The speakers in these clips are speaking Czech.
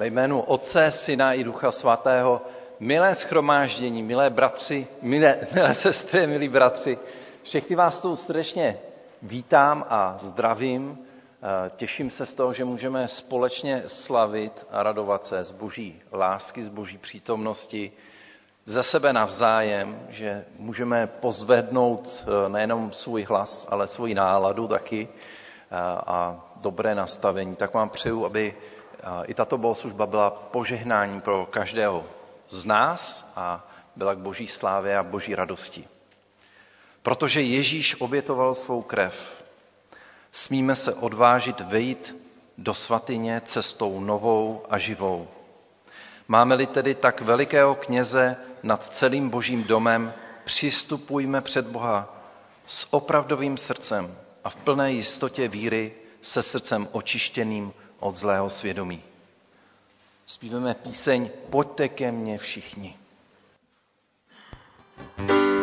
Ve jménu Otce, Syna i Ducha Svatého, milé schromáždění, milé bratři, milé, milé sestry, milí bratři, všechny vás tu srdečně vítám a zdravím. Těším se z toho, že můžeme společně slavit a radovat se z boží lásky, z boží přítomnosti, ze sebe navzájem, že můžeme pozvednout nejenom svůj hlas, ale svou náladu taky a dobré nastavení. Tak vám přeju, aby i tato bohoslužba byla požehnání pro každého z nás a byla k boží slávě a boží radosti. Protože Ježíš obětoval svou krev, smíme se odvážit vejít do svatyně cestou novou a živou. Máme-li tedy tak velikého kněze nad celým božím domem, přistupujme před Boha s opravdovým srdcem a v plné jistotě víry se srdcem očištěným od zlého svědomí. Zpíváme píseň Pojďte ke mně všichni. thank you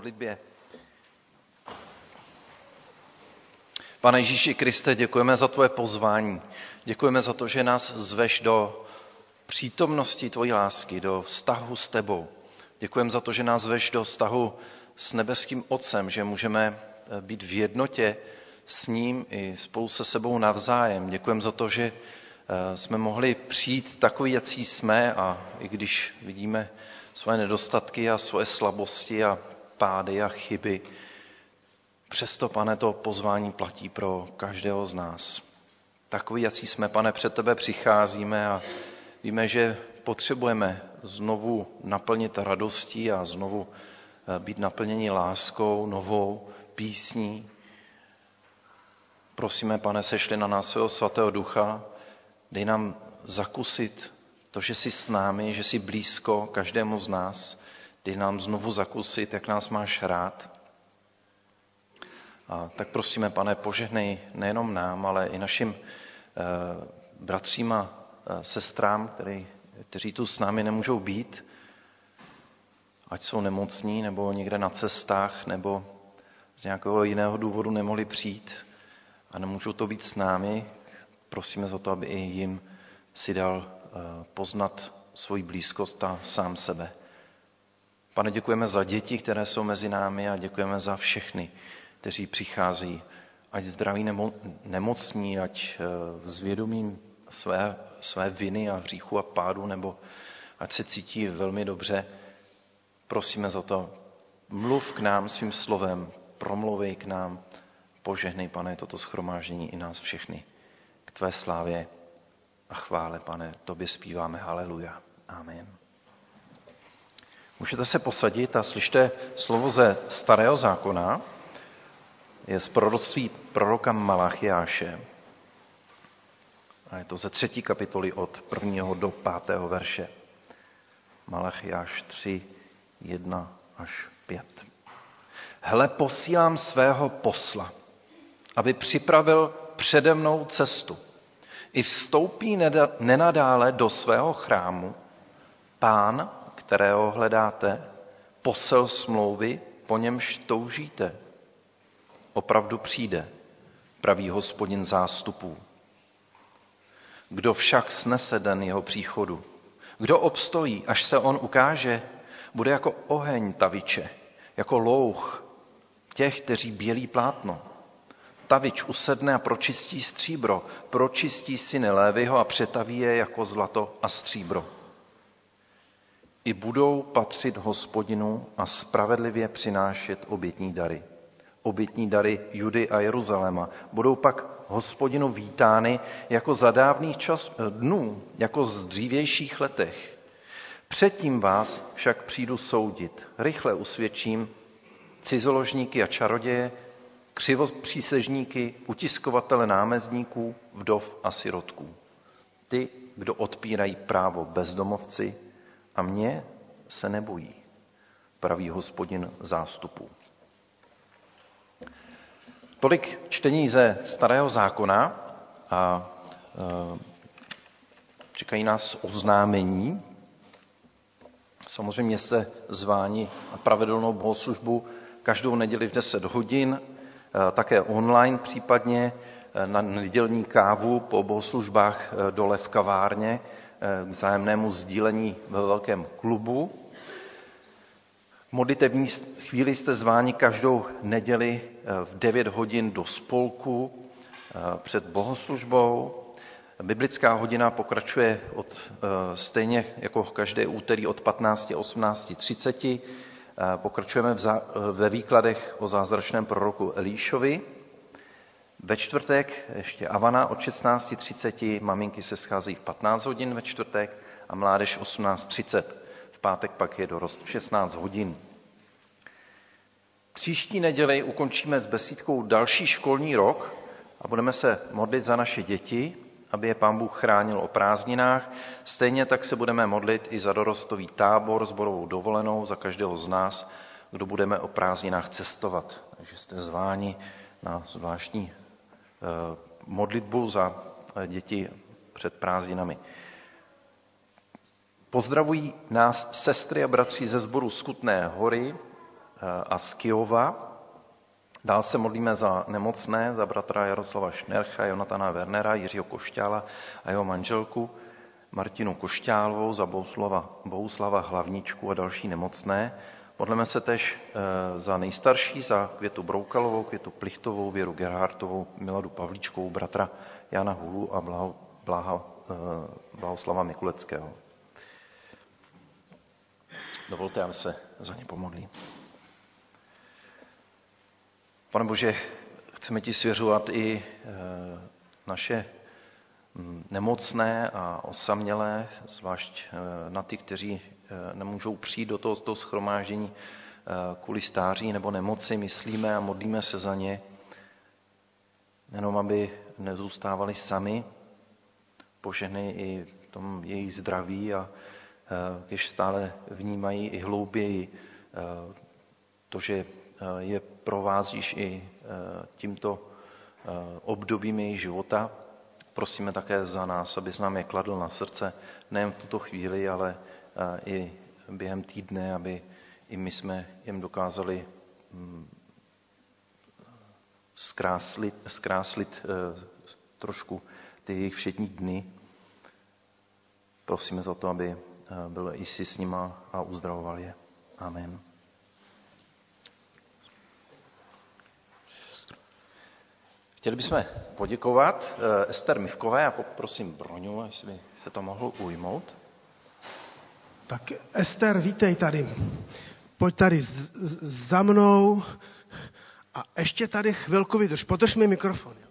modlitbě. Pane Ježíši Kriste, děkujeme za tvoje pozvání. Děkujeme za to, že nás zveš do přítomnosti tvojí lásky, do vztahu s tebou. Děkujeme za to, že nás zveš do vztahu s nebeským Otcem, že můžeme eh, být v jednotě s ním i spolu se sebou navzájem. Děkujeme za to, že eh, jsme mohli přijít takový, jaký jsme a i když vidíme svoje nedostatky a svoje slabosti a pády a chyby. Přesto, pane, to pozvání platí pro každého z nás. Takový, jací jsme, pane, před tebe přicházíme a víme, že potřebujeme znovu naplnit radostí a znovu eh, být naplněni láskou, novou písní. Prosíme, pane, sešli na nás svého svatého ducha, dej nám zakusit to, že jsi s námi, že jsi blízko každému z nás, dej nám znovu zakusit, jak nás máš rád. A tak prosíme, pane, požehnej nejenom nám, ale i našim eh, bratřím a eh, sestrám, který kteří tu s námi nemůžou být, ať jsou nemocní, nebo někde na cestách, nebo z nějakého jiného důvodu nemohli přijít a nemůžou to být s námi, prosíme za to, aby i jim si dal eh, poznat svoji blízkost a sám sebe. Pane, děkujeme za děti, které jsou mezi námi a děkujeme za všechny, kteří přichází, ať zdraví nemo, nemocní, ať eh, s vědomím své, své viny a hříchu a pádu, nebo ať se cítí velmi dobře. Prosíme za to, mluv k nám svým slovem, promluvej k nám, požehnej, pane, toto schromáždění i nás všechny. K tvé slávě a chvále, pane, tobě zpíváme haleluja. Amen. Můžete se posadit a slyšte slovo ze starého zákona, je z proroctví proroka Malachiáše. A je to ze třetí kapitoly od prvního do pátého verše. Malachiáš 3, 1 až 5. Hle, posílám svého posla, aby připravil přede mnou cestu. I vstoupí nenadále do svého chrámu pán, kterého hledáte, posel smlouvy, po němž toužíte. Opravdu přijde, pravý hospodin zástupů. Kdo však snese den jeho příchodu, kdo obstojí, až se on ukáže, bude jako oheň taviče, jako louch těch, kteří bělí plátno. Tavič usedne a pročistí stříbro, pročistí syny Lévyho a přetaví je jako zlato a stříbro. I budou patřit hospodinu a spravedlivě přinášet obětní dary. Obětní dary Judy a Jeruzaléma budou pak hospodinu vítány jako za dávných čas, dnů, jako z dřívějších letech. Předtím vás však přijdu soudit. Rychle usvědčím cizoložníky a čaroděje, křivopřísežníky, utiskovatele námezníků, vdov a sirotků. Ty, kdo odpírají právo bezdomovci a mě se nebojí, pravý hospodin zástupů. Tolik čtení ze starého zákona a e, čekají nás oznámení. Samozřejmě se zváni na pravidelnou bohoslužbu každou neděli v 10 hodin, e, také online případně e, na nedělní kávu po bohoslužbách dole v kavárně k vzájemnému sdílení ve velkém klubu. Modlitevní chvíli jste zváni každou neděli eh, v 9 hodin do spolku eh, před bohoslužbou. Biblická hodina pokračuje od, eh, stejně jako každé úterý od 15 a 18.30. Pokračujeme ve výkladech o zázračném proroku Elíšovi. Ve čtvrtek ještě Avana od 16.30, maminky se schází v 15 hodin ve čtvrtek a mládež 18.30. V pátek pak je dorost v 16 hodin. Příští neděli ukončíme s besídkou další školní rok a budeme se modlit za naše děti, aby je pán Bůh chránil o prázdninách. Stejně tak se budeme modlit i za dorostový tábor s borovou dovolenou za každého z nás, kdo budeme o prázdninách cestovat. Takže jste zváni na zvláštní modlitbu za eh, děti před prázdninami. Pozdravují nás sestry a bratři ze sboru Skutné hory, a z Kijova. Dál se modlíme za nemocné, za bratra Jaroslava Šnercha, Jonatana Wernera, Jiřího Košťála a jeho manželku Martinu Košťálovou, za Bohuslava, Bohuslava Hlavničku a další nemocné. Modlíme se tež e, za nejstarší, za Květu Broukalovou, Květu Plichtovou, Věru Gerhartovou, Miladu Pavlíčkovou, bratra Jana Hulu a Blaho, Blaha, e, Blahoslava Mikuleckého. Dovolte, aby se za ně pomodlím. Pane Bože, chceme ti svěřovat i eh, naše mm, nemocné a osamělé, zvlášť eh, na ty, kteří eh, nemůžou přijít do tohoto schromáždění kvůli stáří nebo nemoci, myslíme a modlíme se za ně, jenom aby nezůstávali sami, požehnej i v tom jejich zdraví a když stále vnímají i hlouběji to, že je provázíš i eh, tímto eh, obdobím jejich života. prosíme také za nás, abys nám je kladl na srdce, nejen v tuto chvíli, ale i během týdne, aby i my jsme jim dokázali mm, zkráslit, zkráslit eh, trošku ty jejich všední dny. Prosíme za to, aby eh, byl jsi s nima a uzdravoval je. Amen. Chtěli bychom poděkovat eh, Ester Mivkové a poprosím Broňu, jestli by se to mohl ujmout. Tak Ester, vítej tady. Pojď tady z, z, za mnou a ještě tady chvilku vydrž. Podrž mi mikrofon. Jo.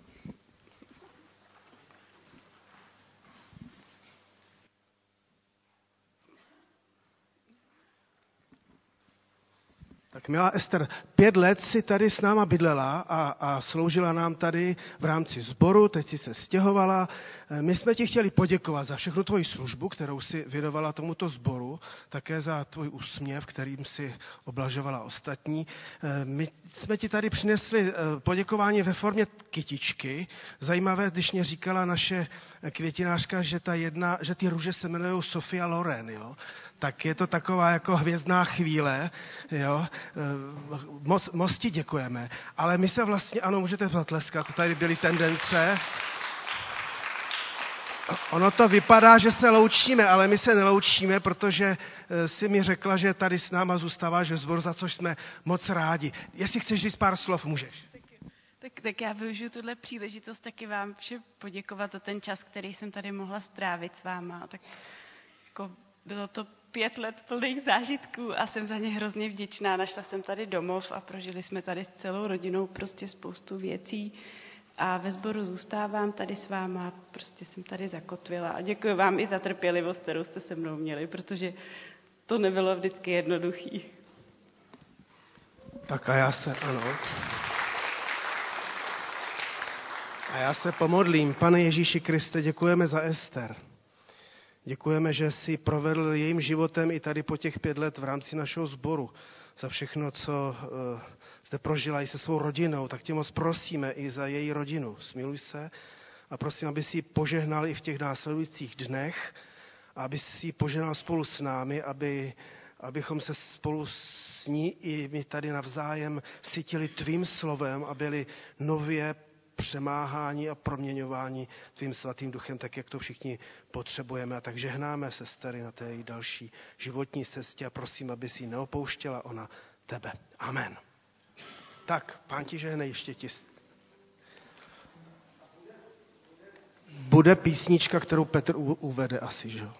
Tak milá Ester, pět let si tady s náma bydlela a, a sloužila nám tady v rámci sboru, teď si se stěhovala. Eh, my jsme ti chtěli poděkovat za všechnu tvoji službu, kterou si věnovala tomuto sboru, také za tvůj úsměv, kterým si oblažovala ostatní. Eh, my jsme ti tady přinesli eh, poděkování ve formě kytičky. Zajímavé, když mě říkala naše květinářka, že, ta jedna, že ty růže se jmenují Sofia Loren, jo? tak je to taková jako hvězdná chvíle. Jo? Eh, moc, moc ti děkujeme. Ale my se vlastně, ano, můžete zatleskat, tady byly tendence. Ono to vypadá, že se loučíme, ale my se neloučíme, protože eh, si mi řekla, že tady s náma zůstáváš ve zboru, za což jsme moc rádi. Jestli chceš říct pár slov, můžeš. Tak, tak já využiju tuhle příležitost taky vám vše poděkovat za ten čas, který jsem tady mohla strávit s váma. Tak jako bylo to pět let plných zážitků a jsem za ně hrozně vděčná. Našla jsem tady domov a prožili jsme tady s celou rodinou prostě spoustu věcí a ve sboru zůstávám tady s váma, prostě jsem tady zakotvila a děkuji vám i za trpělivost, kterou jste se mnou měli, protože to nebylo vždycky jednoduchý. Tak a já se, ano. A já se pomodlím. Pane Ježíši Kriste, děkujeme za Ester. Děkujeme, že jsi provedl jejím životem i tady po těch pět let v rámci našeho sboru. Za všechno, co uh, zde prožila i se svou rodinou, tak tě moc prosíme i za její rodinu. Smiluj se a prosím, aby si požehnal i v těch následujících dnech, a aby si požehnal spolu s námi, aby, abychom se spolu s ní i my tady navzájem cítili tvým slovem a byli nově přemáhání a proměňování tvým svatým duchem, tak jak to všichni potřebujeme. A tak žehnáme sestry na té její další životní cestě a prosím, aby si neopouštěla ona tebe. Amen. Tak, pán ti žehne ještě ti. Bude písnička, kterou Petr uvede asi, že jo?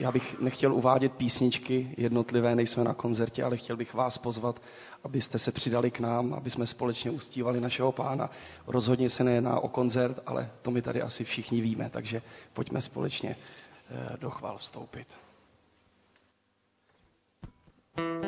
Já bych nechtěl uvádět písničky jednotlivé, nejsme na koncertě, ale chtěl bych vás pozvat, abyste se přidali k nám, aby jsme společně ustívali našeho pána. Rozhodně se nejedná o koncert, ale to my tady asi všichni víme, takže pojďme společně eh, do chval vstoupit. jsme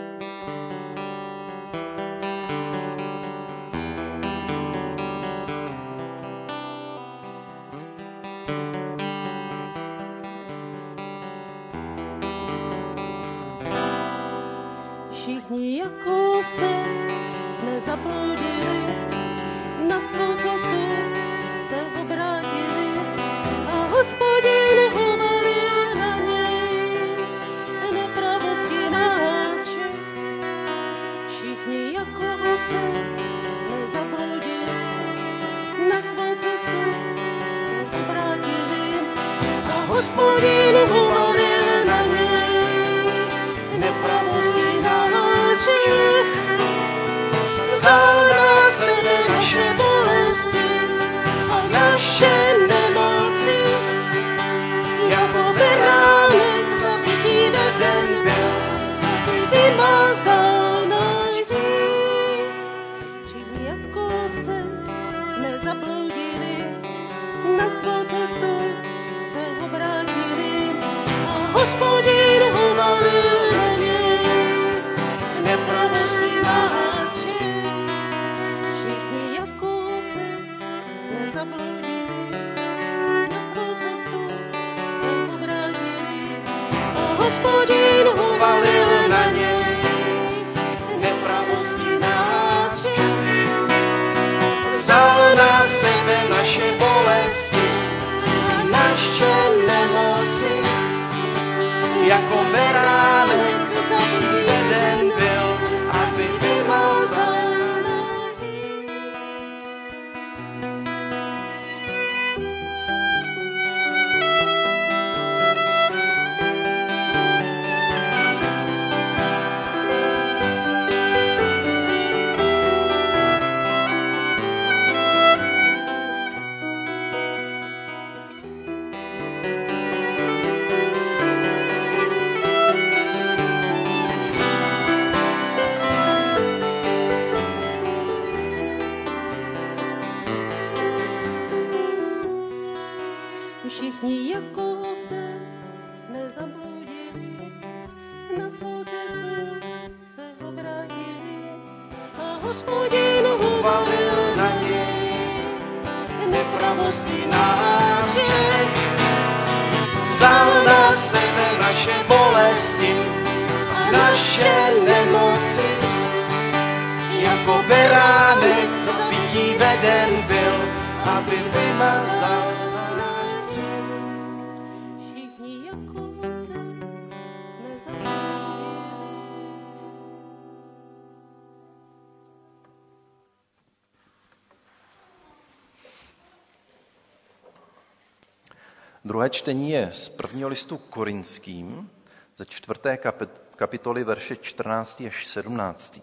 Druhé čtení je z prvního listu korinským, ze čtvrté kapit- kapitoly verše 14 až 17.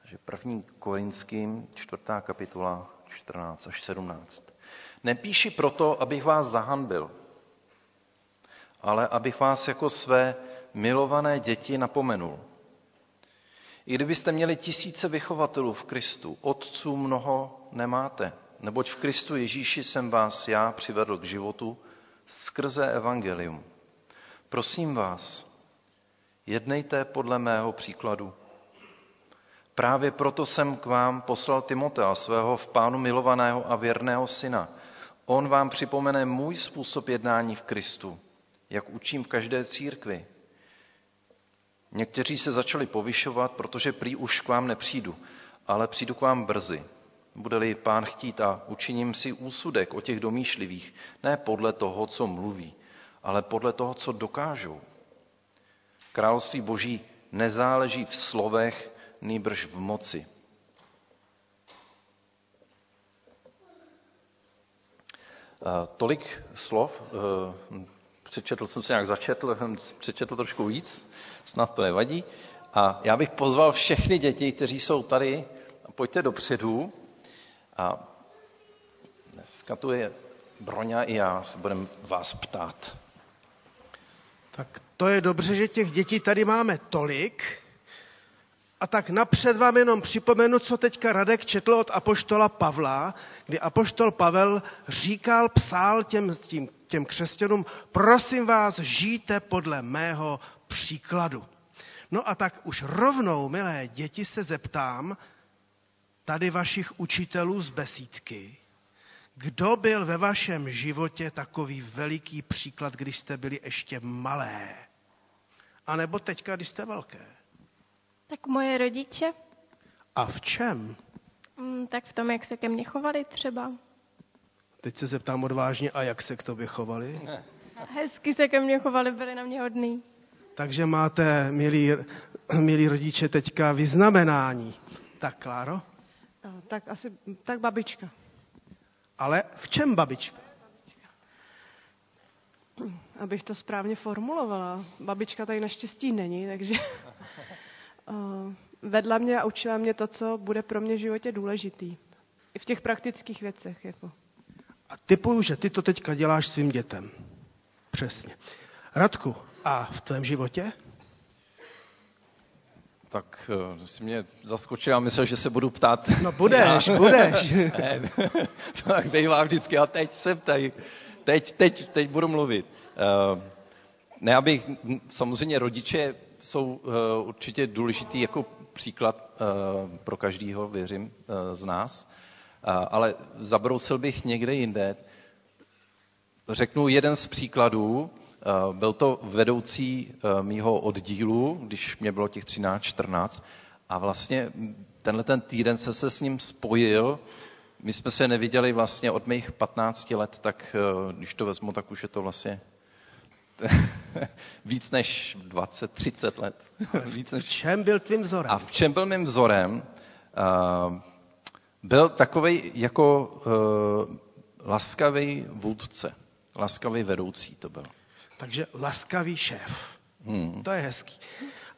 Takže první korinským, čtvrtá kapitola, 14 až 17. Nepíši proto, abych vás zahanbil, ale abych vás jako své milované děti napomenul. I kdybyste měli tisíce vychovatelů v Kristu, otců mnoho nemáte, neboť v Kristu Ježíši jsem vás já přivedl k životu skrze evangelium. Prosím vás, jednejte podle mého příkladu. Právě proto jsem k vám poslal Timotea, svého v pánu milovaného a věrného syna. On vám připomene můj způsob jednání v Kristu, jak učím v každé církvi. Někteří se začali povyšovat, protože prý už k vám nepřijdu, ale přijdu k vám brzy. Bude-li pán chtít a učiním si úsudek o těch domýšlivých, ne podle toho, co mluví, ale podle toho, co dokážou. Království boží nezáleží v slovech, nýbrž v moci. Eh, Tolik slov, eh, přečetl jsem se nějak začetl, jsem přečetl trošku víc, snad to nevadí. A já bych pozval všechny děti, kteří jsou tady, pojďte dopředu. A dneska tu je Broňa i já, se budeme vás ptát. Tak to je dobře, že těch dětí tady máme tolik. A tak napřed vám jenom připomenu, co teďka Radek četl od apoštola Pavla, kdy apoštol Pavel říkal, psal těm, těm, těm křesťanům, prosím vás, žijte podle mého příkladu. No a tak už rovnou, milé děti, se zeptám tady vašich učitelů z besídky, kdo byl ve vašem životě takový veliký příklad, když jste byli ještě malé? A nebo teďka, když jste velké? Tak moje rodiče, A v čem? mm, tak v tom, jak se ke mně chovali třeba. Teď se zeptám odvážně, a jak se k tobě chovali? Hezky se ke mně chovali, byli na mě hodný. Takže máte, milí, milí rodiče, teďka vyznamenání. Tak, Kláro? Tak asi, tak babička. Ale v čem, babička? Abych to správně formulovala. Babička tady naštěstí není, takže vedla mě a učila mě to, co bude pro mě v životě důležitý. I v těch praktických věcech. Jako. A typuju, že ty to teďka děláš svým dětem. Přesně. Radku, a v tvém životě? Tak eh, si mě zaskočil a myslel, že se budu ptát. No budeš, budeš. Ne, to tak bývá vždycky. A teď jsem tady. Teď, teď, teď budu mluvit. Eh, Ne, abych, samozřejmě rodiče jsou eh, určitě důležitý jako příklad pro každýho, věřím, z nás. Ale zabrousil bych někde jinde. Řeknu jeden z příkladů. Byl to vedoucí mýho oddílu, když mě bylo těch 13-14. A vlastně tenhle ten týden se se s ním spojil. My jsme se neviděli vlastně od mých 15 let, tak když to vezmu, tak už je to vlastně víc než 20, 30 let. víc V než... čem byl tvým vzorem? A v čem byl mým vzorem? Uh, byl takový jako uh, laskavý vůdce, laskavý vedoucí to byl. Takže laskavý šéf. Hmm. To je hezký.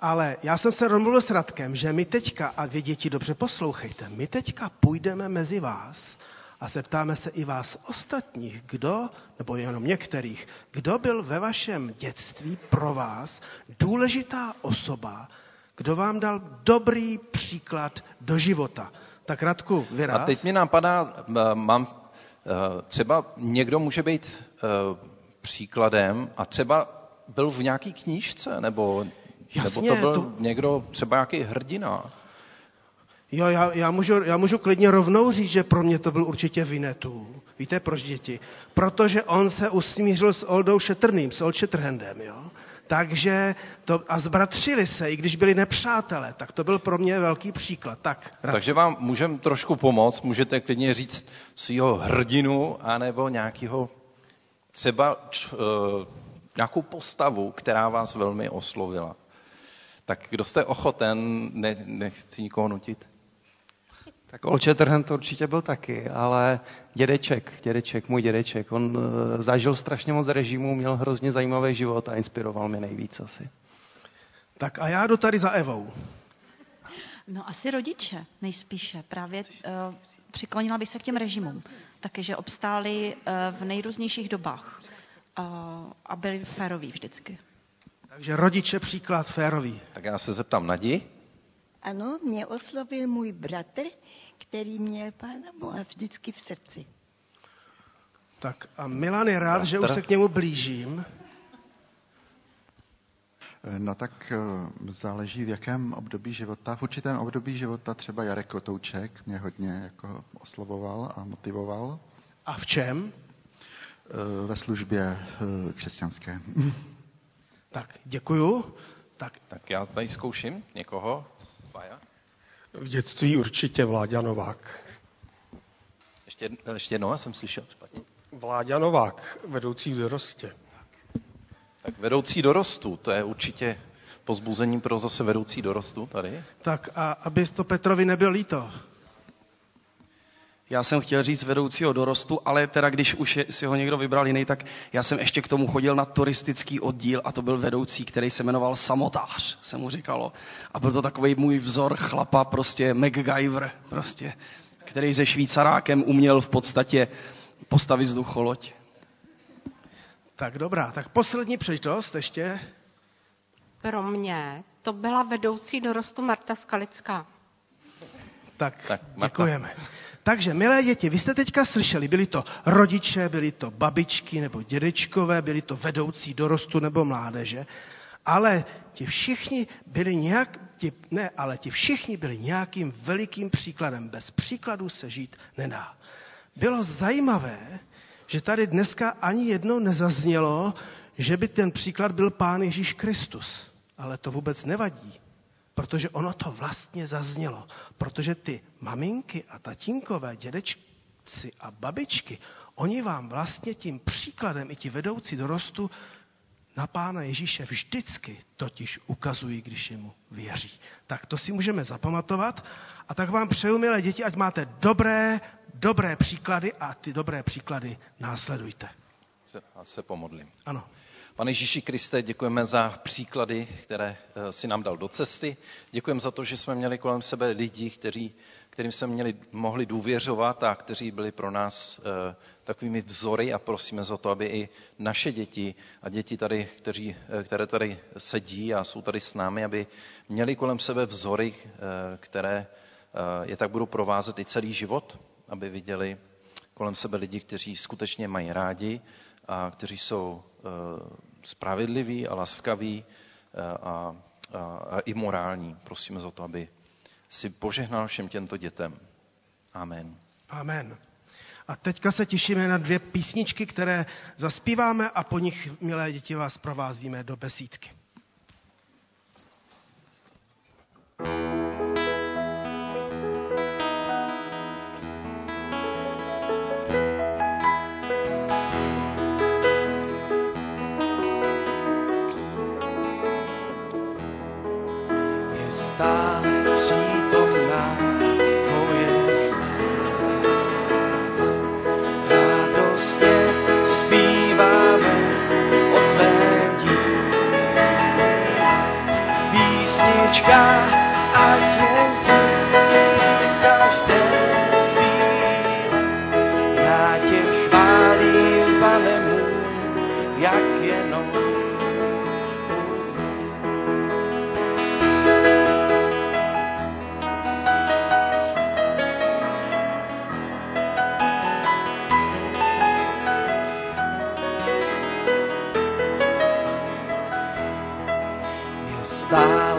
Ale já jsem se domluvil s Radkem, že my teďka, a vy děti dobře poslouchejte, my teďka půjdeme mezi vás a zeptáme se i vás ostatních, kdo, nebo jenom některých, kdo byl ve vašem dětství pro vás důležitá osoba, kdo vám dal dobrý příklad do života. Tak Radku, vyraz. A teď mi napadá, mám, eh, třeba někdo může být eh, příkladem a třeba byl v nějaký knížce, nebo, Jasně, nebo to byl to- někdo, třeba nějaký hrdina. Jo, já, já, můžu, já můžu klidně rovnou říct, že pro mě to byl určitě Vinetu. Víte proč děti? Protože on se usmířil s Oldou Šetrným, s Old Shatterhandem, jo. Takže to, a zbratřili se, i když byli nepřátelé, tak to byl pro mě velký příklad. Tak. Takže vám můžeme trošku pomoct, můžete klidně říct svého hrdinu, anebo nějakého třeba č, uh, nějakou postavu, která vás velmi oslovila. Tak kdo jste ochoten, ne, nechci nikoho nutit. Tak Shatterhand to určitě byl taky, ale dědeček, dědeček, můj dědeček, on uh, zažil strašně moc režimů, měl hrozně zajímavý život a inspiroval mě nejvíc asi. tak a já jdu tady za Evou. No asi rodiče nejspíše. Právě uh, přiklonila bych se k těm režimům. Taky, že obstáli uh, v nejrůznějších dobách uh, a byli féroví vždycky. Takže rodiče příklad férový. Tak já se zeptám Nadi. Ano, mě oslovil můj bratr, který měl Pána Boha vždycky v srdci. Tak a Milan je rád, že už Bratr. se k němu blížím. No tak eh, záleží v jakém období života. V určitém období života třeba Jarek Kotouček mě hodně jako oslovoval a motivoval A v čem? eh, ve službě eh, křesťanské. Tak děkuju. Tak Tak já tady zkouším někoho. Pája. V dětství určitě Vláďa Novák. Ještě, ještě jednou, já jsem slyšel špatně. Vláďa Novák, vedoucí v dorostě. Tak vedoucí dorostu, to je určitě pozbuzení pro zase vedoucí dorostu tady. Tak a aby to Petrovi nebylo líto. Já jsem chtěl říct vedoucího dorostu, ale teda když už je, si ho někdo vybral jiný, tak já jsem ještě k tomu chodil na turistický oddíl a to byl vedoucí, který se jmenoval Samotář, se mu říkalo. A byl to takový můj vzor chlapa, prostě MacGyver, prostě, který se Švýcarákem uměl v podstatě postavit vzducholoď. Tak dobrá, tak poslední příležitost ještě. Pro mě to byla vedoucí dorostu Marta Skalická. Tak, Tak, Marta. děkujeme. Takže, milé děti, vy jste teďka slyšeli, byli to rodiče, byli to babičky nebo dědečkové, byli to vedoucí dorostu nebo mládeže, ale ti všichni byli nějak, ti, ne, ale ti všichni byli nějakým velikým příkladem. Bez příkladu se žít nedá. Bylo zajímavé, že tady dneska ani jednou nezaznělo, že by ten příklad byl Pán Ježíš Kristus. Ale to vůbec nevadí, protože ono to vlastně zaznělo. Protože ty maminky a tatínkové, dědečci a babičky, oni vám vlastně tím příkladem i ti vedoucí dorostu na Pána Ježíše vždycky totiž ukazují, když jemu věří. Tak to si můžeme zapamatovat. A tak vám přeju, milé děti, ať máte dobré, dobré příklady a ty dobré příklady následujte. Já se pomodlím. Ano. Pane Ježíši Kriste, děkujeme za příklady, které eh, si nám dal do cesty. Děkujeme za to, že jsme měli kolem sebe lidi, kteří, kterým jsme měli, mohli důvěřovat a kteří byli pro nás eh, takovými vzory a prosíme za to, aby i naše děti a děti tady, kteří, eh, které tady sedí a jsou tady s námi, aby měli kolem sebe vzory, které je tak budou provázet i celý život, aby viděli kolem sebe lidi, kteří skutečně mají rádi a kteří jsou eh, spravedliví a laskaví eh, a, a, a i morální. Prosíme za to, aby si požehnal všem těmto dětem. Amen. Amen. A teďka se těšíme na dvě písničky, které zaspíváme a po nich, milé děti, vás provázíme do besídky. Stále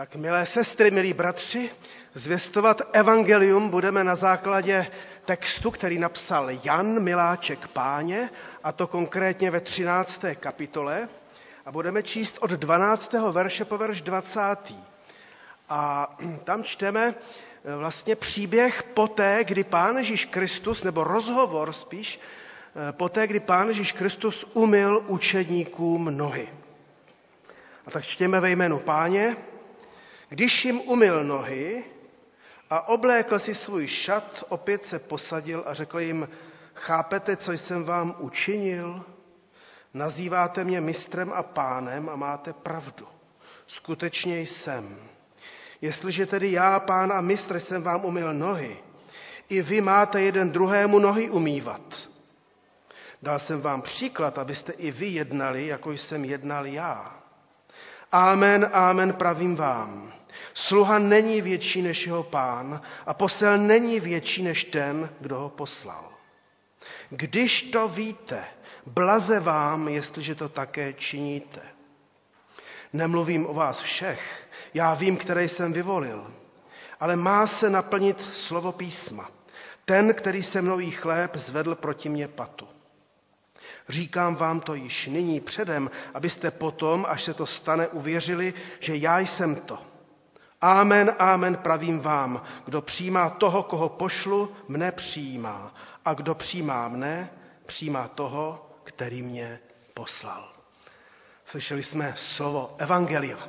Tak milé sestry, milí bratři, zvěstovat evangelium budeme na základě textu, který napsal Jan Miláček Páně, a to konkrétně ve 13. kapitole. A budeme číst od 12. verše po verš 20. A tam čteme eh, vlastně příběh poté, kdy Pán Ježíš Kristus, nebo rozhovor spíš, eh, poté, kdy Pán Ježíš Kristus umyl učedníkům nohy. A tak čtěme ve jménu Páně, když jim umyl nohy a oblékl si svůj šat, opět se posadil a řekl jim, chápete, co jsem vám učinil? Nazýváte mě mistrem a pánem a máte pravdu. Skutečně jsem. Jestliže tedy já, pán a mistr, jsem vám umyl nohy, i vy máte jeden druhému nohy umývat. Dal jsem vám příklad, abyste i vy jednali, jako jsem jednal já. Amen, amen, pravím vám. Sluha není větší než jeho pán a posel není větší než ten, kdo ho poslal. Když to víte, blaze vám, jestliže to také činíte. Nemluvím o vás všech, já vím, které jsem vyvolil, ale má se naplnit slovo písma. Ten, který se mnou chléb, zvedl proti mě patu. Říkám vám to již nyní předem, abyste potom, až se to stane, uvěřili, že já jsem to. Amen, amen, pravím vám, kdo přijímá toho, koho pošlu, mne přijímá. A kdo přijímá mne, přijímá toho, který mě poslal. Slyšeli jsme slovo Evangelia.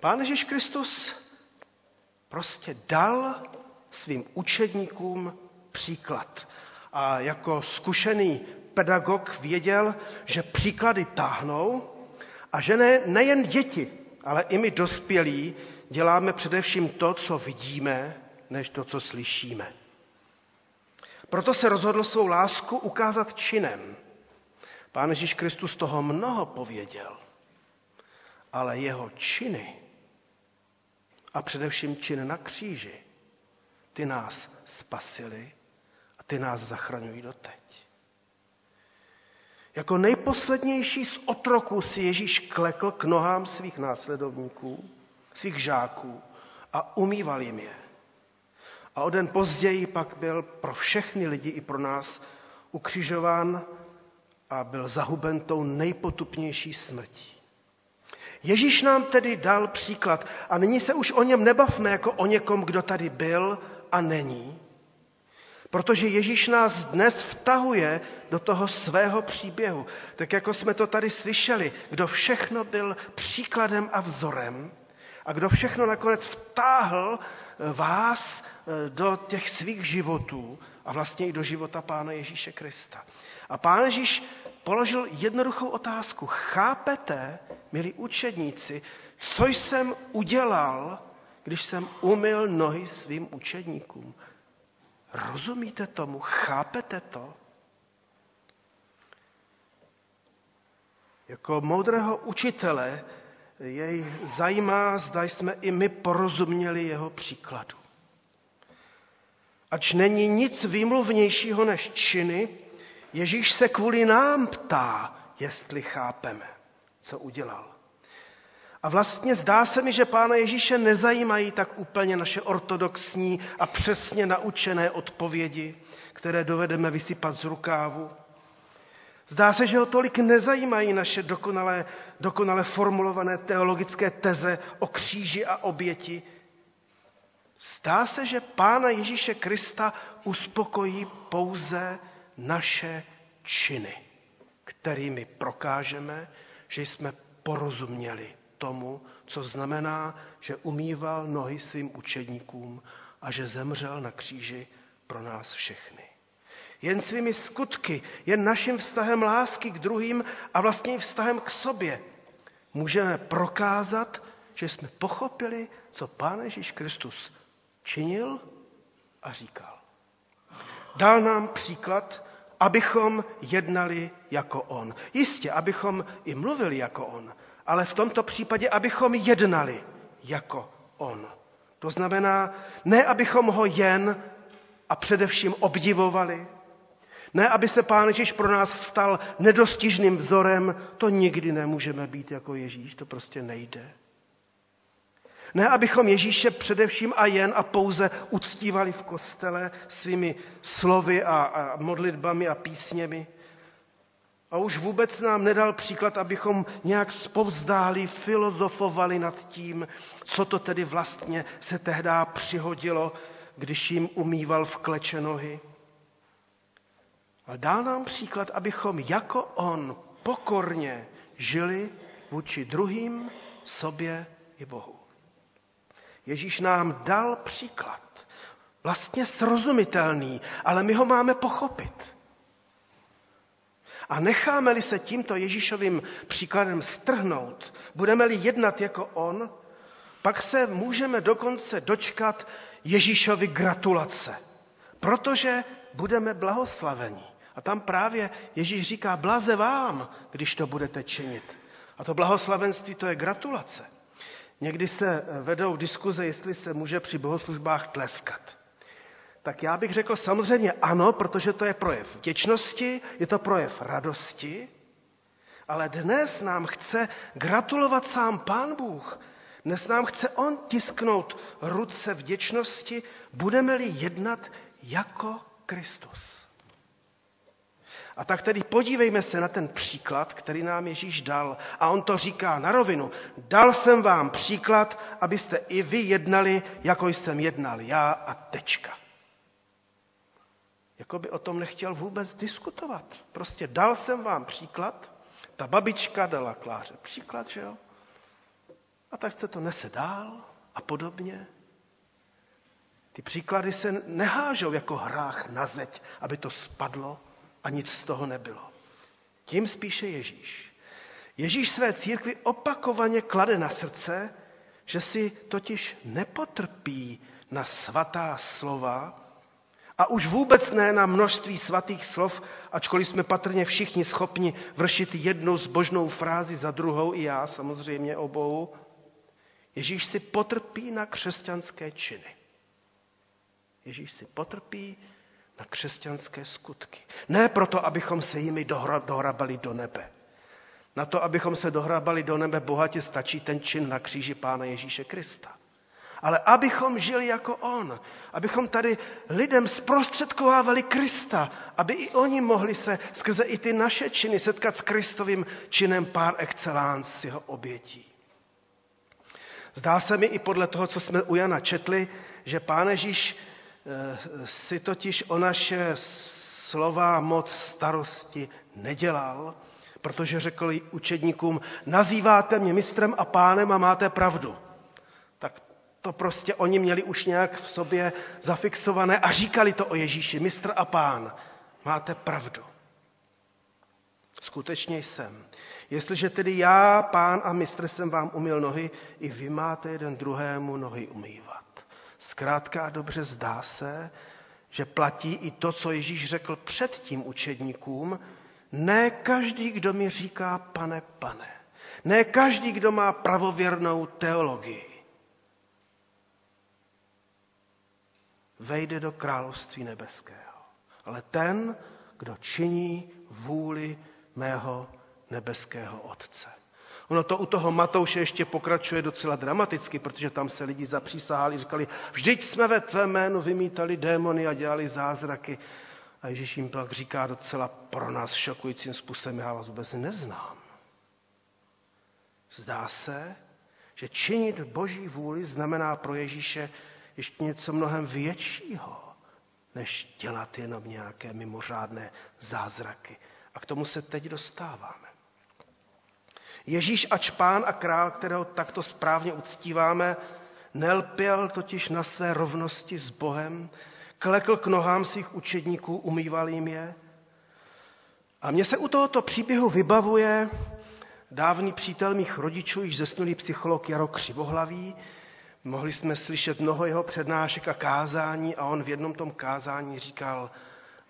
Pán Ježíš Kristus prostě dal svým učedníkům příklad. A jako zkušený pedagog věděl, že příklady táhnou a že ne, nejen děti, ale i my dospělí děláme především to, co vidíme, než to, co slyšíme. Proto se rozhodl svou lásku ukázat činem. Pán Ježíš Kristus toho mnoho pověděl, ale jeho činy a především čin na kříži, ty nás spasili a ty nás zachraňují doteď. Jako nejposlednější z otroků si Ježíš klekl k nohám svých následovníků, svých žáků a umýval jim je. A o den později pak byl pro všechny lidi i pro nás ukřižován a byl zahuben tou nejpotupnější smrtí. Ježíš nám tedy dal příklad a nyní se už o něm nebavme jako o někom, kdo tady byl a není, protože Ježíš nás dnes vtahuje do toho svého příběhu. Tak jako jsme to tady slyšeli, kdo všechno byl příkladem a vzorem a kdo všechno nakonec vtáhl eh, vás eh, do těch svých životů a vlastně i do života Pána Ježíše Krista. A Pán Ježíš položil jednoduchou otázku. Chápete, milí učedníci, co jsem udělal, když jsem umyl nohy svým učedníkům? Rozumíte tomu? Chápete to? Jako moudrého učitele jej zajímá, zda jsme i my porozuměli jeho příkladu. Ač není nic výmluvnějšího než činy, Ježíš se kvůli nám ptá, jestli chápeme, co udělal. A vlastně zdá se mi, že Pána Ježíše nezajímají tak úplně naše ortodoxní a přesně naučené odpovědi, které dovedeme vysypat z rukávu. Zdá se, že ho tolik nezajímají naše dokonale, dokonale formulované teologické teze o kříži a oběti. Zdá se, že Pána Ježíše Krista uspokojí pouze naše činy, kterými prokážeme, že jsme porozuměli tomu, co znamená, že umýval nohy svým učedníkům a že zemřel na kříži pro nás všechny. Jen svými skutky, jen naším vztahem lásky k druhým a vlastně vztahem k sobě můžeme prokázat, že jsme pochopili, co Pán Ježíš Kristus činil a říkal. Dal nám příklad, abychom jednali jako On. Jistě, abychom i mluvili jako On, ale v tomto případě, abychom jednali jako On. To znamená, ne abychom ho jen a především obdivovali, Ne, aby se Pán Ježíš pro nás stal nedostižným vzorem, to nikdy nemůžeme být jako Ježíš, to prostě nejde. Ne, abychom Ježíše především a jen a pouze uctívali v kostele svými slovy a, a modlitbami a písněmi. A už vůbec nám nedal příklad, abychom nějak spovzdáli, filozofovali nad tím, co to tedy vlastně se tehdy přihodilo, když jim umýval v kleče nohy. Ale dal nám příklad, abychom jako on pokorně žili vůči druhým, sobě i Bohu. Ježíš nám dal příklad. Vlastně srozumitelný, ale my ho máme pochopit. A necháme-li se tímto Ježíšovým příkladem strhnout, budeme-li jednat jako on, pak se můžeme dokonce dočkat Ježíšovi gratulace, protože budeme blahoslaveni. A tam právě Ježíš říká, blaze vám, když to budete činit. A to blahoslavenství to je gratulace. Někdy se vedou diskuze, jestli se může při bohoslužbách tleskat. Tak já bych řekl samozřejmě ano, protože to je projev vděčnosti, je to projev radosti, ale dnes nám chce gratulovat sám Pán Bůh. Dnes nám chce On tisknout ruce vděčnosti, budeme-li jednat jako Kristus. A tak tedy podívejme se na ten příklad, který nám Ježíš dal. A on to říká na rovinu. Dal jsem vám příklad, abyste i vy jednali, jako jsem jednal já a tečka. Jako by o tom nechtěl vůbec diskutovat. Prostě dal jsem vám příklad, ta babička dala Kláře příklad, že jo? A tak se to nese dál a podobně. Ty příklady se nehážou jako hrách na zeď, aby to spadlo a nic z toho nebylo. Tím spíše Ježíš. Ježíš své církvi opakovaně klade na srdce, že si totiž nepotrpí na svatá slova a už vůbec ne na množství svatých slov, ačkoliv jsme patrně všichni schopni vršit jednu zbožnou frázi za druhou, i já samozřejmě obou. Ježíš si potrpí na křesťanské činy. Ježíš si potrpí na křesťanské skutky. Ne proto, abychom se jimi dohrabali do nebe. Na to, abychom se dohrabali do nebe, bohatě stačí ten čin na kříži Pána Ježíše Krista. Ale abychom žili jako On, abychom tady lidem zprostředkovávali Krista, aby i oni mohli se skrze i ty naše činy setkat s Kristovým činem pár excellence s jeho obětí. Zdá se mi i podle toho, co jsme u Jana četli, že Pán Ježíš eh, si totiž o naše slova moc starosti nedělal, protože řekl učedníkům, nazýváte mě mistrem a pánem a máte pravdu. To prostě oni měli už nějak v sobě zafixované a říkali to o Ježíši, mistr a pán. Máte pravdu. Skutečně jsem. Jestliže tedy já, pán a mistr, jsem vám umil nohy, i vy máte jeden druhému nohy umývat. Zkrátka a dobře zdá se, že platí i to, co Ježíš řekl před tím učedníkům. Ne každý, kdo mi říká pane, pane. Ne každý, kdo má pravověrnou teologii. Vejde do království nebeského. Ale ten, kdo činí vůli mého nebeského Otce. Ono to u toho Matouše ještě pokračuje docela dramaticky, protože tam se lidi zapřísahali, říkali, vždyť jsme ve tvé jménu vymítali démony a dělali zázraky. A Ježíš jim pak říká docela pro nás šokujícím způsobem, já vás vůbec neznám. Zdá se, že činit boží vůli znamená pro Ježíše ještě něco mnohem většího, než dělat jenom nějaké mimořádné zázraky. A k tomu se teď dostáváme. Ježíš ač pán a král, kterého takto správně uctíváme, nelpěl totiž na své rovnosti s Bohem, klekl k nohám svých učedníků, umýval jim je. A mně se u tohoto příběhu vybavuje dávný přítel mých rodičů, již zesnulý psycholog Jaro Křivohlavý. Mohli jsme slyšet mnoho jeho přednášek a kázání a on v jednom tom kázání říkal,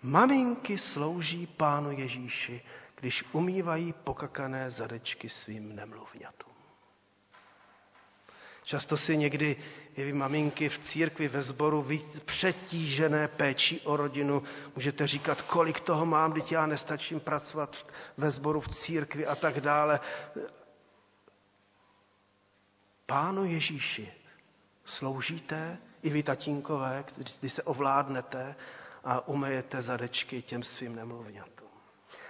maminky slouží pánu Ježíši, když umývají pokakané zadečky svým nemluvňatům. Často si někdy i vy maminky v církvi, ve sboru, vy přetížené péčí o rodinu, můžete říkat, kolik toho mám, teď já nestačím pracovat ve sboru, v církvi a tak dále. Pánu Ježíši sloužíte, i vy tatínkové, kdy se ovládnete a umejete zadečky těm svým nemluvňatům.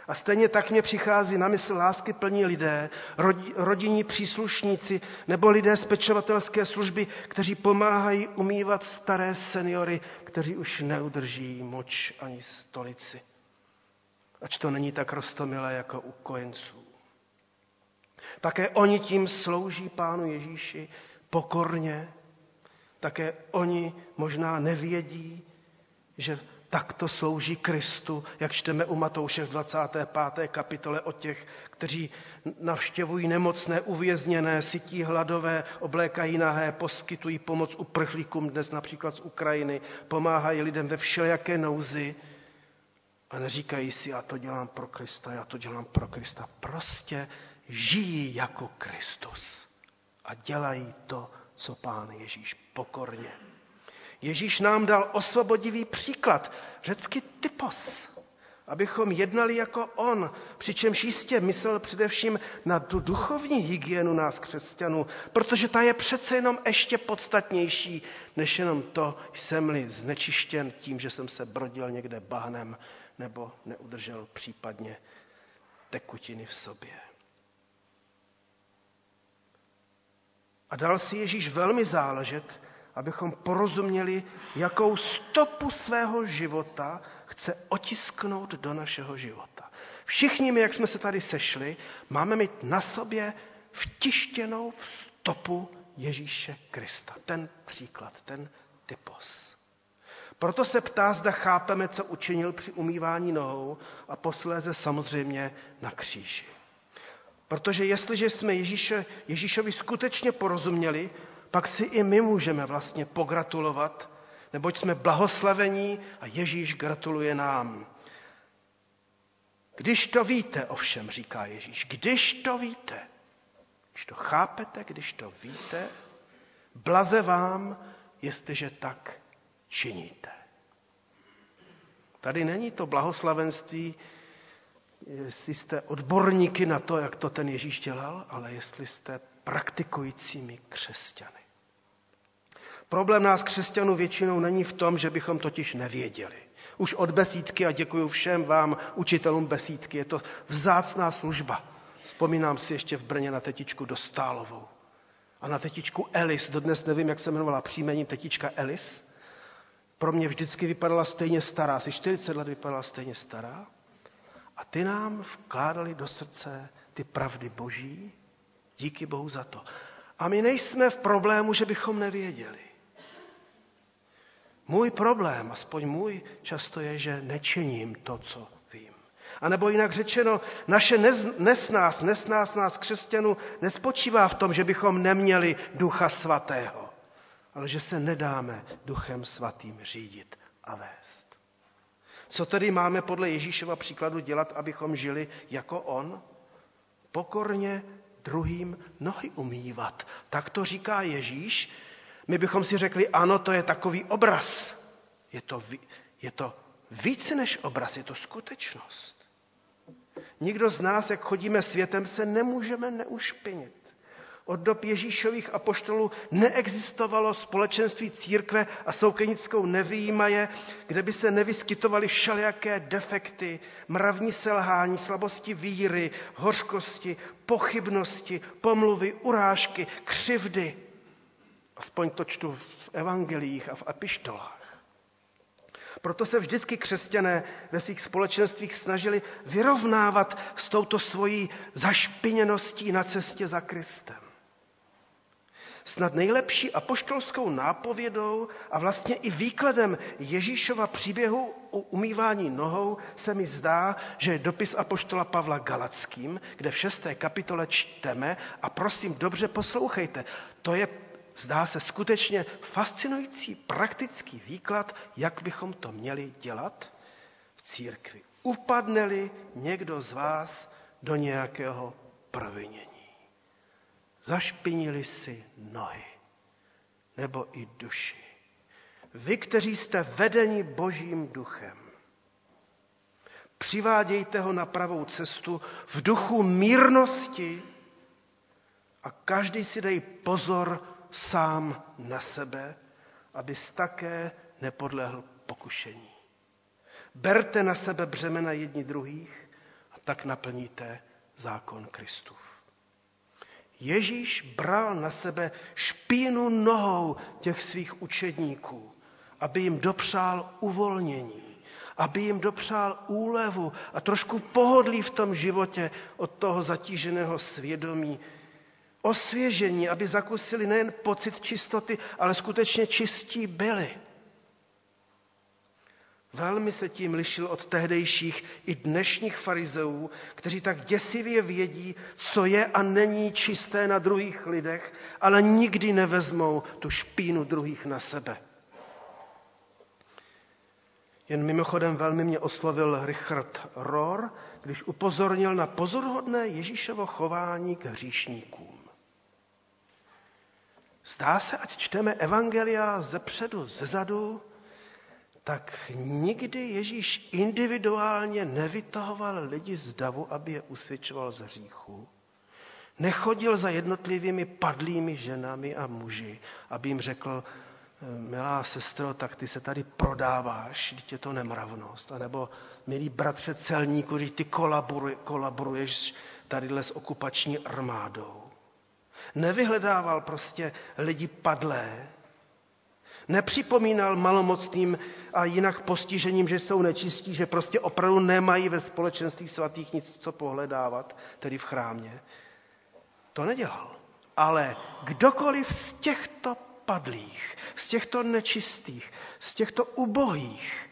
A stejně tak mě přichází na mysl lásky plní lidé, rodi, rodinní příslušníci nebo lidé z pečovatelské služby, kteří pomáhají umývat staré seniory, kteří už neudrží moč ani stolici. Ač to není tak rostomilé jako u kojenců. Také oni tím slouží Pánu Ježíši pokorně. Také oni možná nevědí, že takto slouží Kristu, jak čteme u Matouše v 25. kapitole o těch, kteří navštěvují nemocné, uvězněné, sytí hladové, oblékají nahé, poskytují pomoc uprchlíkům dnes například z Ukrajiny, pomáhají lidem ve všelijaké nouzi a neříkají si, já to dělám pro Krista, já to dělám pro Krista. Prostě žijí jako Kristus a dělají to, co Pán Ježíš pokorně. Ježíš nám dal osvobodivý příklad, řecky typos, abychom jednali jako on, přičemž jistě myslel především na tu duchovní hygienu nás křesťanů, protože ta je přece jenom ještě podstatnější, než jenom to, jsem-li znečištěn tím, že jsem se brodil někde bahnem nebo neudržel případně tekutiny v sobě. A dal si Ježíš velmi záležet, abychom porozuměli, jakou stopu svého života chce otisknout do našeho života. Všichni my, jak jsme se tady sešli, máme mít na sobě vtištěnou stopu Ježíše Krista. Ten příklad, ten typos. Proto se ptá, zda chápeme, co učinil při umývání nohou a posléze samozřejmě na kříži. Protože jestliže jsme Ježíše, Ježíšovi skutečně porozuměli, pak si i my můžeme vlastně pogratulovat, neboť jsme blahoslavení a Ježíš gratuluje nám. Když to víte, ovšem, říká Ježíš, když to víte, když to chápete, když to víte, blaze vám, jestliže tak činíte. Tady není to blahoslavenství, jestli jste odborníky na to, jak to ten Ježíš dělal, ale jestli jste praktikujícími křesťany. Problém nás křesťanů většinou není v tom, že bychom totiž nevěděli. Už od besídky a děkuji všem vám, učitelům besídky, je to vzácná služba. Vzpomínám si ještě v Brně na tetičku Dostálovou. A na tetičku Elis, dodnes nevím, jak se jmenovala příjmením tetička Elis. Pro mě vždycky vypadala stejně stará, asi 40 let vypadala stejně stará. A ty nám vkládali do srdce ty pravdy boží. Díky Bohu za to. A my nejsme v problému, že bychom nevěděli. Můj problém, aspoň můj, často je, že nečiním to, co vím. A nebo jinak řečeno, naše nesnás, nesnás nás křesťanů nespočívá v tom, že bychom neměli ducha svatého, ale že se nedáme duchem svatým řídit a vést. Co tedy máme podle Ježíšova příkladu dělat, abychom žili jako on? Pokorně druhým nohy umývat. Tak to říká Ježíš. My bychom si řekli, ano, to je takový obraz. Je to, je to více než obraz, je to skutečnost. Nikdo z nás, jak chodíme světem, se nemůžeme neušpinit. Od dob Ježíšových apoštolů neexistovalo společenství církve a soukenickou nevýjímaje, kde by se nevyskytovaly všelijaké defekty, mravní selhání, slabosti víry, hořkosti, pochybnosti, pomluvy, urážky, křivdy. Aspoň to čtu v evangelích a v epištolách. Proto se vždycky křesťané ve svých společenstvích snažili vyrovnávat s touto svojí zašpiněností na cestě za Kristem snad nejlepší apoštolskou nápovědou a vlastně i výkladem Ježíšova příběhu o umývání nohou se mi zdá, že je dopis apoštola Pavla Galackým, kde v šesté kapitole čteme a prosím, dobře poslouchejte, to je zdá se skutečně fascinující praktický výklad, jak bychom to měli dělat v církvi. Upadne-li někdo z vás do nějakého provinění. Zašpinili si nohy. nebo i duši. Vy, kteří jste vedeni Božím duchem, přivádějte ho na pravou cestu v duchu mírnosti a každý si dej pozor sám na sebe, abys také nepodlehl pokušení. Berte na sebe břemena jedni druhých a tak naplníte zákon Kristův. Ježíš bral na sebe špínu nohou těch svých učedníků, aby jim dopřál uvolnění, aby jim dopřál úlevu a trošku pohodlí v tom životě od toho zatíženého svědomí, osvěžení, aby zakusili nejen pocit čistoty, ale skutečně čistí byli. Velmi se tím lišil od tehdejších i dnešních farizeů, kteří tak děsivě vědí, co je a není čisté na druhých lidech, ale nikdy nevezmou tu špínu druhých na sebe. Jen mimochodem velmi mě oslovil Richard Rohr, když upozornil na pozoruhodné Ježíšovo chování k hříšníkům. Zdá se, ať čteme evangelia ze předu, ze zadu, tak nikdy Ježíš individuálně nevytahoval lidi z davu, aby je usvědčoval z hříchu. Nechodil za jednotlivými padlými ženami a muži, aby jim řekl, milá sestro, tak ty se tady prodáváš, teď je to nemravnost. A nebo, milý bratře celníku, když ty kolaboruješ tadyhle s okupační armádou. Nevyhledával prostě lidi padlé, nepřipomínal malomocným a jinak postižením, že jsou nečistí, že prostě opravdu nemají ve společenství svatých nic co pohledávat, tedy v chrámě. To nedělal. Ale kdokoliv z těchto padlých, z těchto nečistých, z těchto ubohých,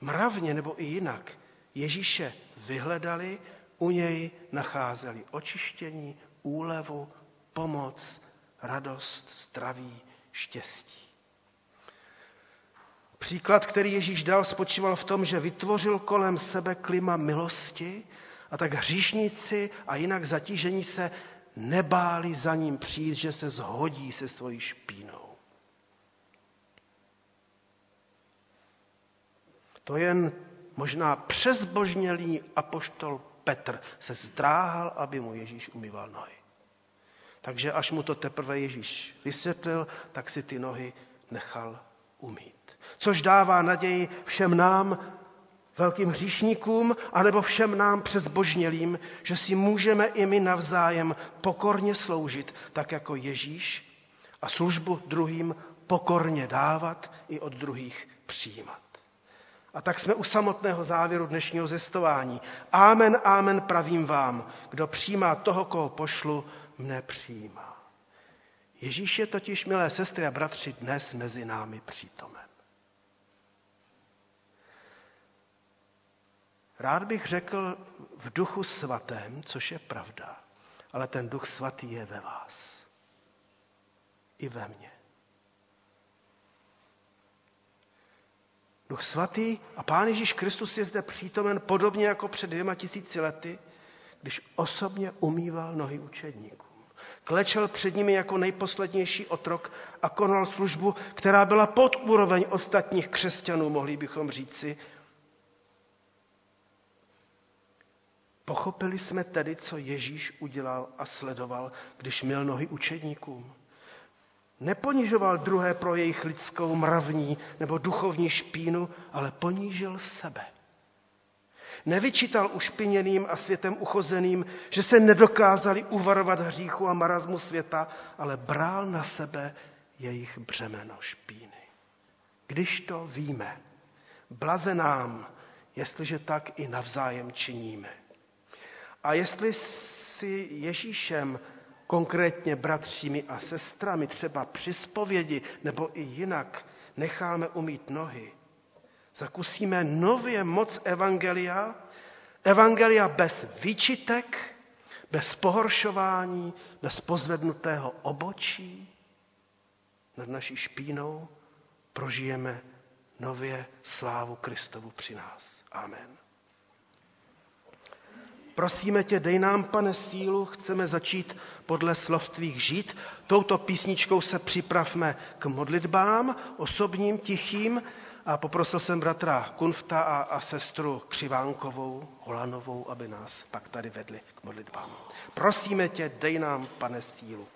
mravně nebo i jinak, Ježíše vyhledali, u něj nacházeli očištění, úlevu, pomoc, radost, zdraví, štěstí. Příklad, který Ježíš dal, spočíval v tom, že vytvořil kolem sebe klima milosti a tak hříšníci a jinak zatížení se nebáli za ním přijít, že se zhodí se svojí špínou. To jen možná přezbožnělý apoštol Petr se zdráhal, aby mu Ježíš umýval nohy. Takže až mu to teprve Ježíš vysvětlil, tak si ty nohy nechal umít. Což dává naději všem nám, velkým hříšníkům, anebo všem nám přezbožnělým, že si můžeme i my navzájem pokorně sloužit, tak jako Ježíš, a službu druhým pokorně dávat i od druhých přijímat. A tak jsme u samotného závěru dnešního zestování. Amen, amen pravím vám, kdo přijímá toho, koho pošlu, mne přijímá. Ježíš je totiž, milé sestry a bratři, dnes mezi námi přítomen. Rád bych řekl v duchu svatém, což je pravda, ale ten duch svatý je ve vás. I ve mně. Duch svatý a Pán Ježíš Kristus je zde přítomen podobně jako před dvěma tisíci lety, když osobně umýval nohy učedníkům. Klečel před nimi jako nejposlednější otrok a konal službu, která byla pod úroveň ostatních křesťanů, mohli bychom říci, Pochopili jsme tedy, co Ježíš udělal a sledoval, když měl nohy učedníkům. Neponižoval druhé pro jejich lidskou mravní nebo duchovní špínu, ale ponížil sebe. Nevyčítal ušpiněným a světem uchozeným, že se nedokázali uvarovat hříchu a marazmu světa, ale brál na sebe jejich břemeno špíny. Když to víme, blaze nám, jestliže tak i navzájem činíme. A jestli si Ježíšem, konkrétně bratřími a sestrami, třeba při zpovědi nebo i jinak, necháme umít nohy, zakusíme nově moc Evangelia, Evangelia bez výčitek, bez pohoršování, bez pozvednutého obočí nad naší špínou, prožijeme nově slávu Kristovu při nás. Amen. Prosíme tě, dej nám, pane, sílu, chceme začít podle slov tvých žít. Touto písničkou se připravme k modlitbám, osobním, tichým. A poprosil jsem bratra Kunfta a, a sestru Křivánkovou, Holanovou, aby nás pak tady vedli k modlitbám. Prosíme tě, dej nám, pane, sílu.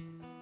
Prosíme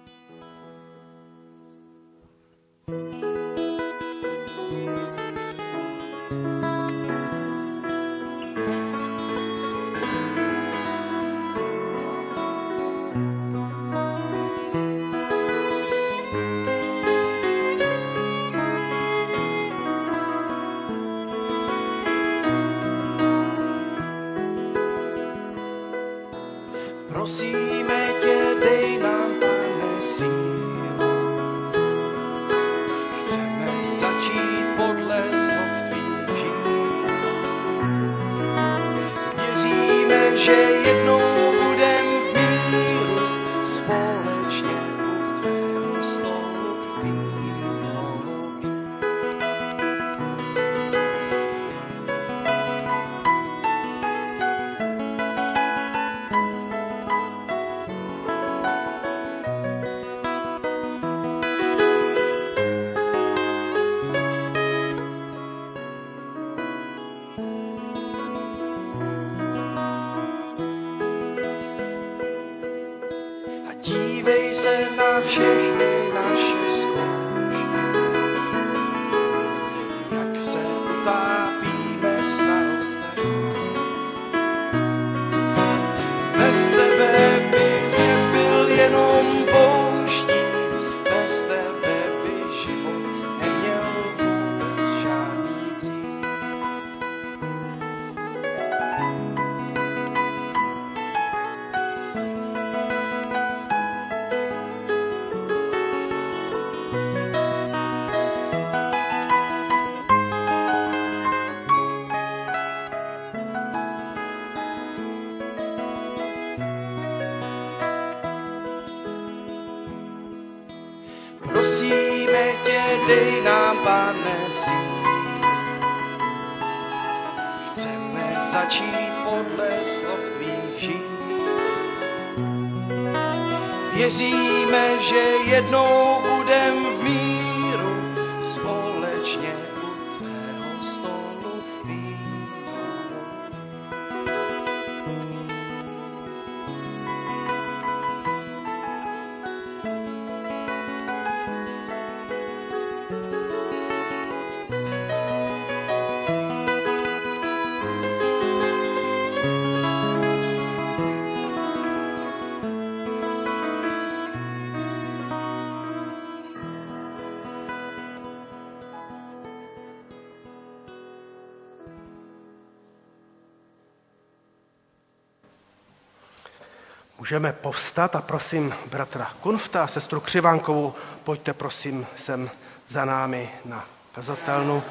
Můžeme povstat a prosím bratra Kunfta a sestru Křivánkovou, pojďte prosím sem za námi na kazatelnu.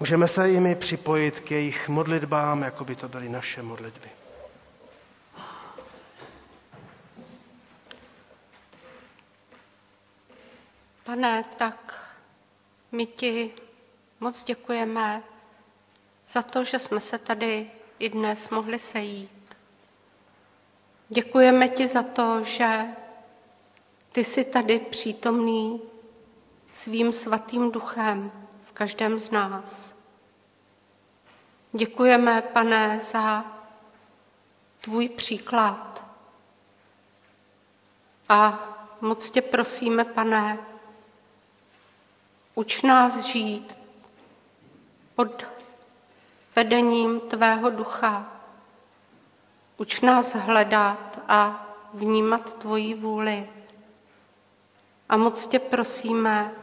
Můžeme se jimi připojit k jejich modlitbám, jako by to byly naše modlitby. Pane, tak my ti moc děkujeme za to, že jsme se tady i dnes mohli sejít. Děkujeme ti za to, že ty jsi tady přítomný svým svatým duchem v každém z nás. Děkujeme, pane, za tvůj příklad. A moc tě prosíme, pane, uč nás žít pod vedením tvého ducha. Uč nás hledat a vnímat tvoji vůli. A moc tě prosíme,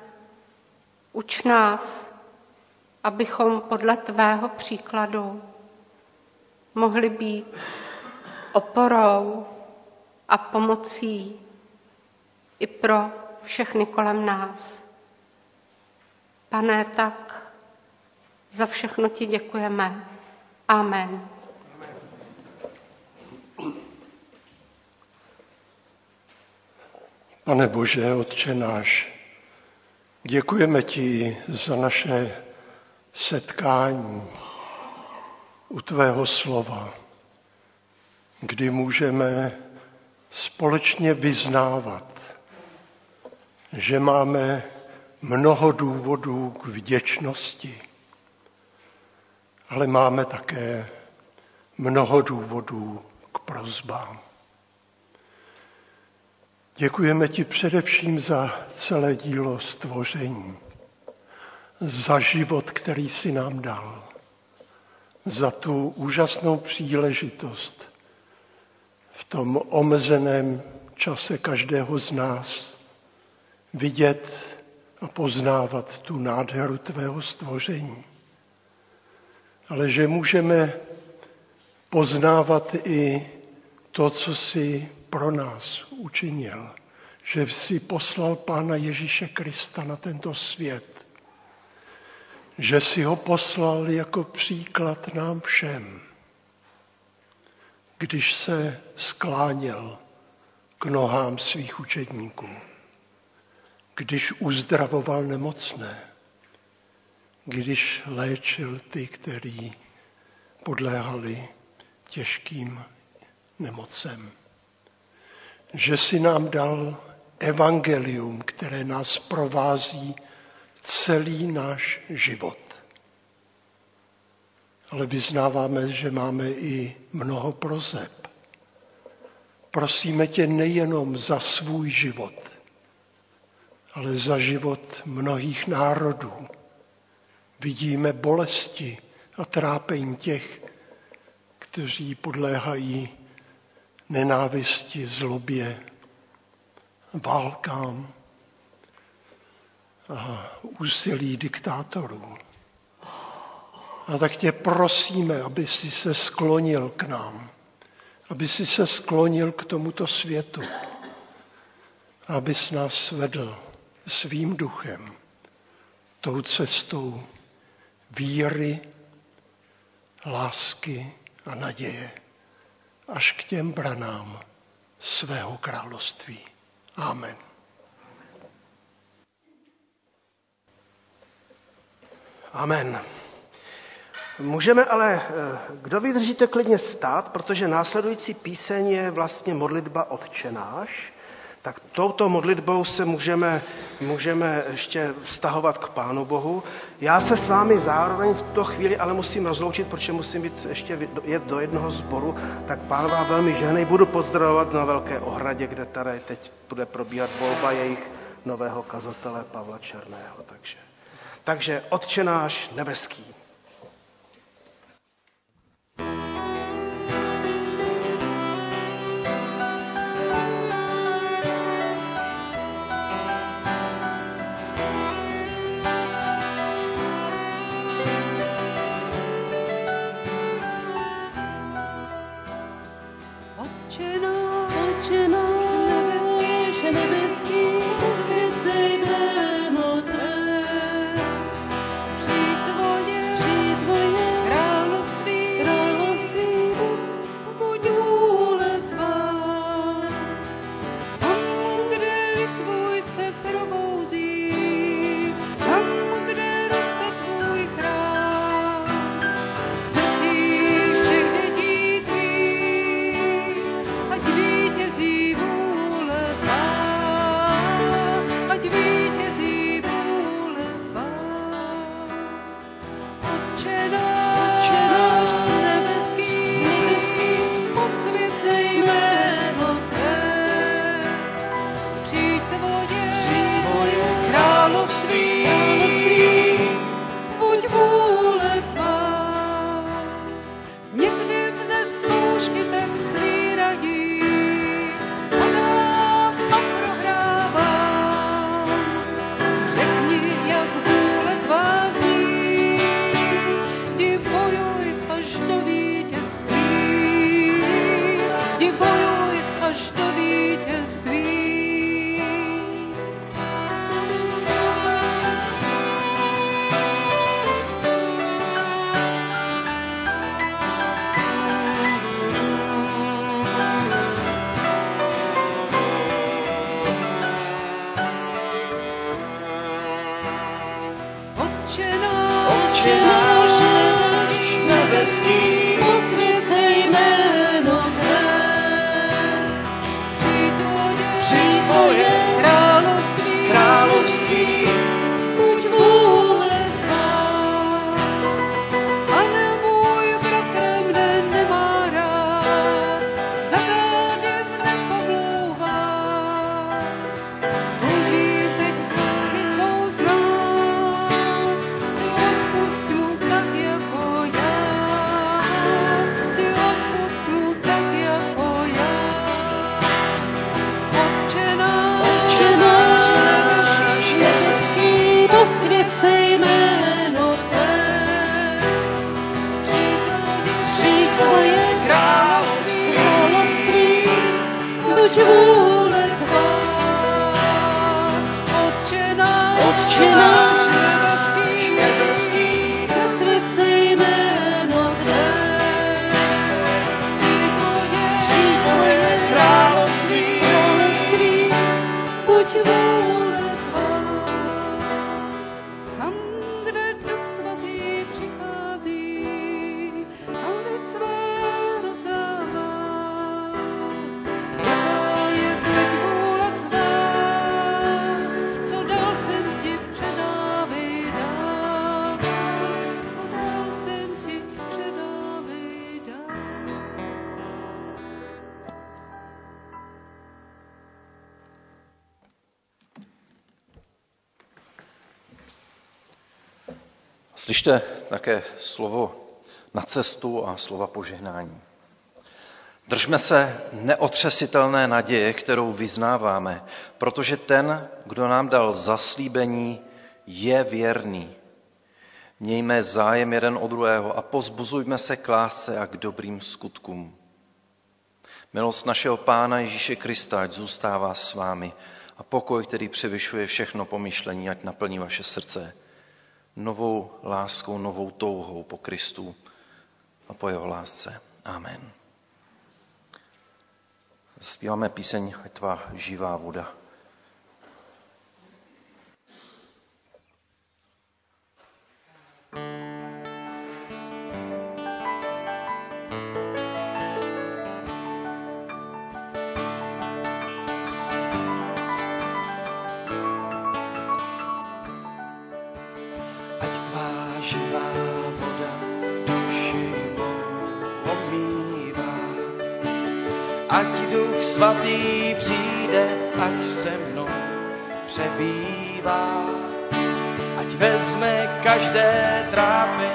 uč nás, abychom podle tvého příkladu mohli být oporou a pomocí i pro všechny kolem nás. Pane, tak za všechno ti děkujeme. Amen. Pane Bože, Otče náš, děkujeme ti za naše setkání u tvého slova, kdy můžeme společně vyznávat, že máme mnoho důvodů k vděčnosti, ale máme také mnoho důvodů k prozbám. Děkujeme ti především za celé dílo stvoření, za život, který si nám dal, za tu úžasnou příležitost v tom omezeném čase každého z nás vidět a poznávat tu nádheru tvého stvoření. Ale že můžeme poznávat i to, co si pro nás učinil, že si poslal Pána Ježíše Krista na tento svět, že si ho poslal jako příklad nám všem, když se skláněl k nohám svých učedníků, když uzdravoval nemocné, když léčil ty, kteří podléhali těžkým nemocem. Že si nám dal evangelium, které nás provází celý náš život. Ale vyznáváme, že máme i mnoho prozeb. Prosíme tě nejenom za svůj život, ale za život mnohých národů. Vidíme bolesti a trápení těch, kteří podléhají nenávisti, zlobě, válkám a úsilí diktátorů. A tak tě prosíme, aby si se sklonil k nám, aby si se sklonil k tomuto světu, abys nás vedl svým duchem tou cestou víry, lásky a naděje až k těm branám svého království. Amen. Amen. Můžeme ale, eh, kdo vydržíte klidně stát, protože následující píseň je vlastně modlitba odčenáš, tak touto modlitbou se můžeme, můžeme ještě vztahovat k Pánu Bohu. Já se s vámi zároveň v tuto chvíli ale musím rozloučit, protože musím být ještě jet do jednoho sboru, tak Pán vám velmi ženej. Budu pozdravovat na Velké ohradě, kde tady teď bude probíhat volba jejich nového kazatele Pavla Černého. Takže, takže odčenáš nebeský. Slyšte také slovo na cestu a slova požehnání. Držme se neotřesitelné naděje, kterou vyznáváme, protože ten, kdo nám dal zaslíbení, je věrný. Mějme zájem jeden od druhého a pozbuzujme se k lásce a k dobrým skutkům. Milost našeho Pána Ježíše Krista, ať zůstává s vámi a pokoj, který převyšuje všechno pomyšlení, ať naplní vaše srdce novou láskou, novou touhou po Kristu a po jeho lásce. Amen. Zpíváme píseň tvá živá voda. Přebývá. Ať vezme každé trápení,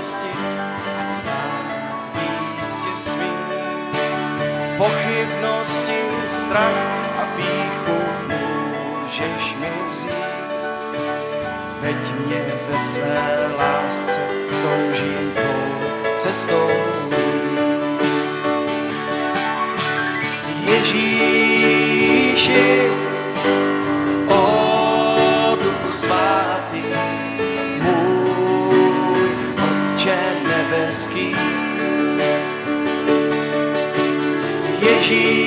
blízkosti, ať snad víc tě smím. Pochybnosti, strach a píchu můžeš mi vzít. Veď mě ve své lásce, toužím tvou cestou. Ježíši, nebeský. Ježíši,